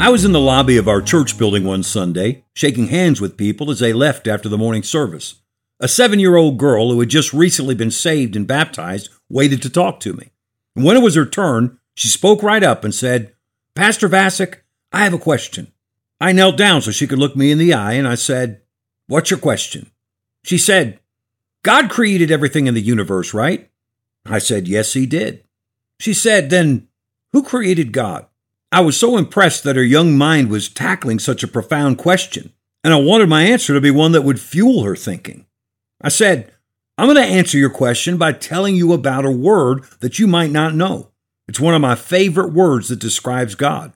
I was in the lobby of our church building one Sunday, shaking hands with people as they left after the morning service. A seven year old girl who had just recently been saved and baptized waited to talk to me. And when it was her turn, she spoke right up and said, Pastor Vasick, I have a question. I knelt down so she could look me in the eye and I said, What's your question? She said, God created everything in the universe, right? I said, Yes, he did. She said, Then who created God? I was so impressed that her young mind was tackling such a profound question, and I wanted my answer to be one that would fuel her thinking. I said, I'm going to answer your question by telling you about a word that you might not know. It's one of my favorite words that describes God.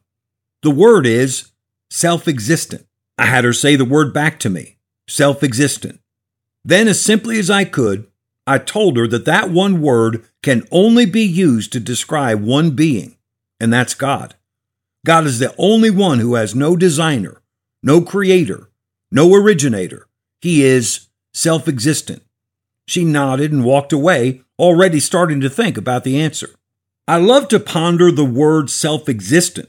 The word is self existent. I had her say the word back to me self existent. Then, as simply as I could, I told her that that one word can only be used to describe one being, and that's God. God is the only one who has no designer, no creator, no originator. He is self existent. She nodded and walked away, already starting to think about the answer. I love to ponder the word self existent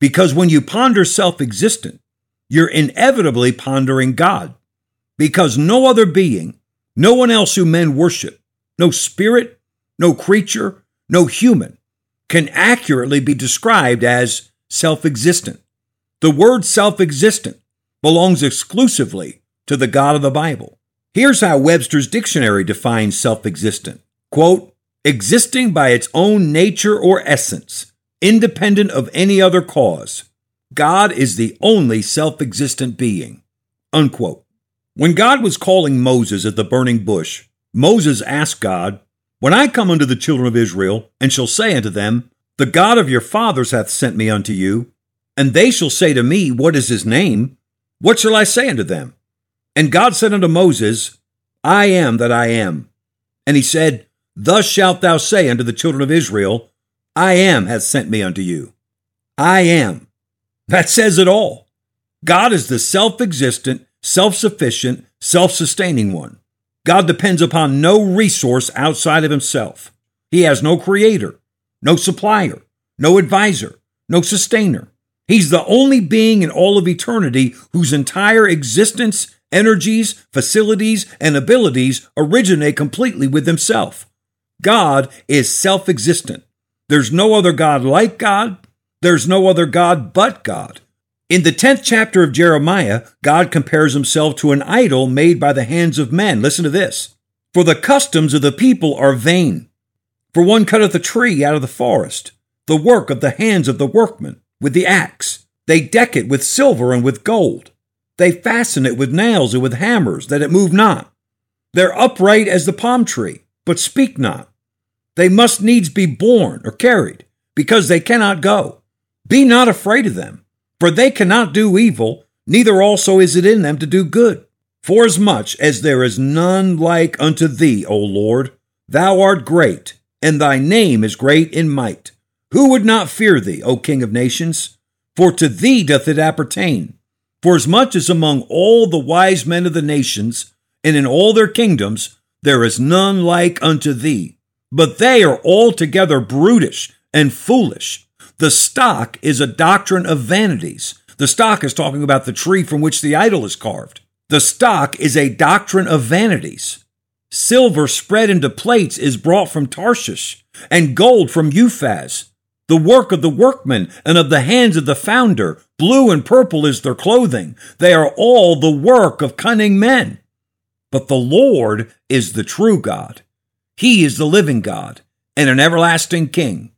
because when you ponder self existent, you're inevitably pondering God because no other being, no one else who men worship, no spirit, no creature, no human can accurately be described as self existent. The word self existent belongs exclusively to the God of the Bible. Here's how Webster's dictionary defines self existent quote, existing by its own nature or essence, independent of any other cause. God is the only self existent being. Unquote. When God was calling Moses at the burning bush, Moses asked God, When I come unto the children of Israel, and shall say unto them, the God of your fathers hath sent me unto you, and they shall say to me, What is his name? What shall I say unto them? And God said unto Moses, I am that I am. And he said, Thus shalt thou say unto the children of Israel, I am hath sent me unto you. I am. That says it all. God is the self existent, self sufficient, self sustaining one. God depends upon no resource outside of himself. He has no creator, no supplier, no advisor, no sustainer. He's the only being in all of eternity whose entire existence, energies, facilities, and abilities originate completely with himself. God is self existent. There's no other God like God. There's no other God but God. In the 10th chapter of Jeremiah, God compares himself to an idol made by the hands of men. Listen to this. For the customs of the people are vain. For one cutteth a tree out of the forest, the work of the hands of the workman, with the axe. They deck it with silver and with gold. They fasten it with nails and with hammers, that it move not. They're upright as the palm tree, but speak not. They must needs be borne or carried, because they cannot go. Be not afraid of them, for they cannot do evil, neither also is it in them to do good. Forasmuch as there is none like unto thee, O Lord, thou art great, and thy name is great in might. Who would not fear thee, O King of nations? For to thee doth it appertain. For as much as among all the wise men of the nations, and in all their kingdoms, there is none like unto thee. But they are altogether brutish and foolish. The stock is a doctrine of vanities. The stock is talking about the tree from which the idol is carved. The stock is a doctrine of vanities. Silver spread into plates is brought from Tarshish, and gold from Uphaz. The work of the workmen and of the hands of the founder. Blue and purple is their clothing. They are all the work of cunning men. But the Lord is the true God. He is the living God and an everlasting King.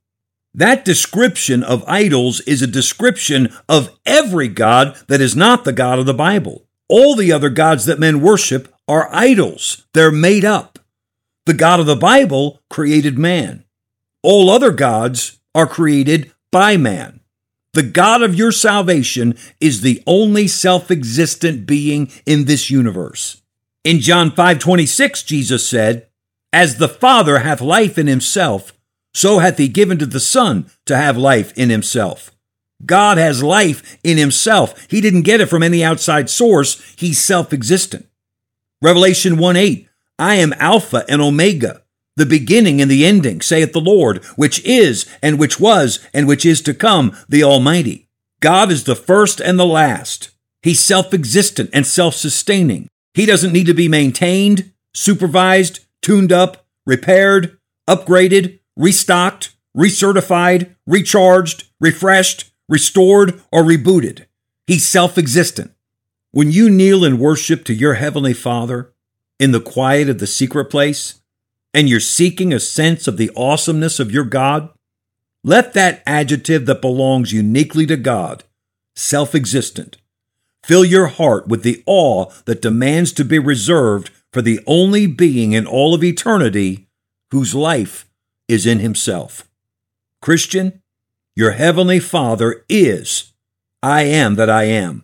That description of idols is a description of every God that is not the God of the Bible. All the other gods that men worship are idols. They're made up. The God of the Bible created man. All other gods are created by man. The God of your salvation is the only self-existent being in this universe. In John 5:26 Jesus said, "As the Father hath life in himself, so hath he given to the Son to have life in himself." God has life in himself. He didn't get it from any outside source. He's self-existent. Revelation 1:8, "I am Alpha and Omega, the beginning and the ending, saith the Lord, which is, and which was, and which is to come, the Almighty. God is the first and the last. He's self existent and self sustaining. He doesn't need to be maintained, supervised, tuned up, repaired, upgraded, restocked, recertified, recharged, refreshed, restored, or rebooted. He's self existent. When you kneel in worship to your Heavenly Father in the quiet of the secret place, and you're seeking a sense of the awesomeness of your God, let that adjective that belongs uniquely to God, self existent, fill your heart with the awe that demands to be reserved for the only being in all of eternity whose life is in Himself. Christian, your Heavenly Father is I am that I am,